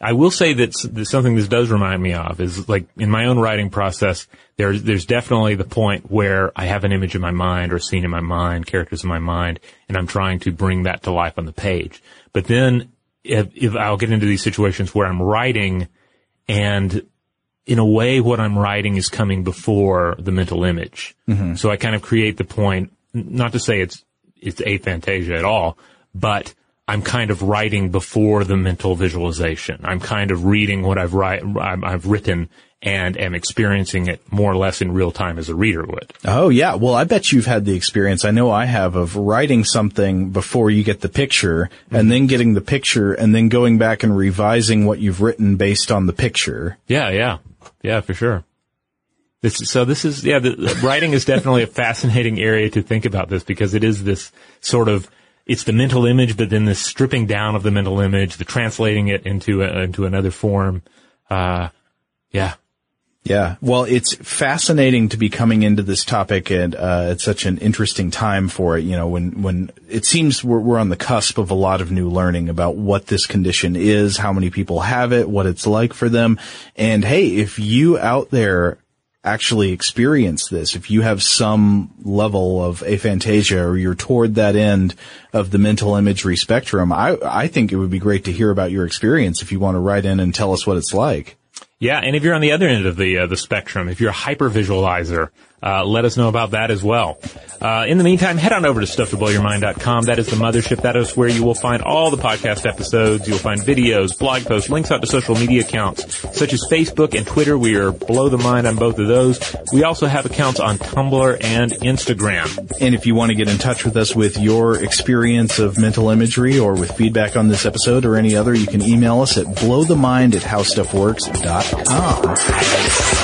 I will say that something this does remind me of is like in my own writing process, there's, there's definitely the point where I have an image in my mind or a scene in my mind, characters in my mind, and I'm trying to bring that to life on the page. But then if, if I'll get into these situations where I'm writing and in a way what I'm writing is coming before the mental image. Mm-hmm. So I kind of create the point, not to say it's, it's aphantasia at all, but I'm kind of writing before the mental visualization. I'm kind of reading what I've write, I've written and am experiencing it more or less in real time as a reader would. Oh yeah, well I bet you've had the experience, I know I have, of writing something before you get the picture, and mm-hmm. then getting the picture, and then going back and revising what you've written based on the picture. Yeah, yeah, yeah, for sure. This, so this is, yeah, the, writing is definitely a fascinating area to think about this because it is this sort of, it's the mental image, but then the stripping down of the mental image, the translating it into a, into another form. Uh, yeah. Yeah. Well, it's fascinating to be coming into this topic and, uh, it's such an interesting time for it. You know, when, when it seems we're, we're on the cusp of a lot of new learning about what this condition is, how many people have it, what it's like for them. And hey, if you out there actually experience this, if you have some level of aphantasia or you're toward that end of the mental imagery spectrum, I, I think it would be great to hear about your experience if you want to write in and tell us what it's like. Yeah, and if you're on the other end of the uh, the spectrum, if you're a hyper visualizer, uh, let us know about that as well. Uh, in the meantime, head on over to stufftoblowyourmind.com. That is the mothership. That is where you will find all the podcast episodes. You'll find videos, blog posts, links out to social media accounts such as Facebook and Twitter. We are blow the mind on both of those. We also have accounts on Tumblr and Instagram. And if you want to get in touch with us with your experience of mental imagery or with feedback on this episode or any other, you can email us at blowthemind at howstuffworks.com.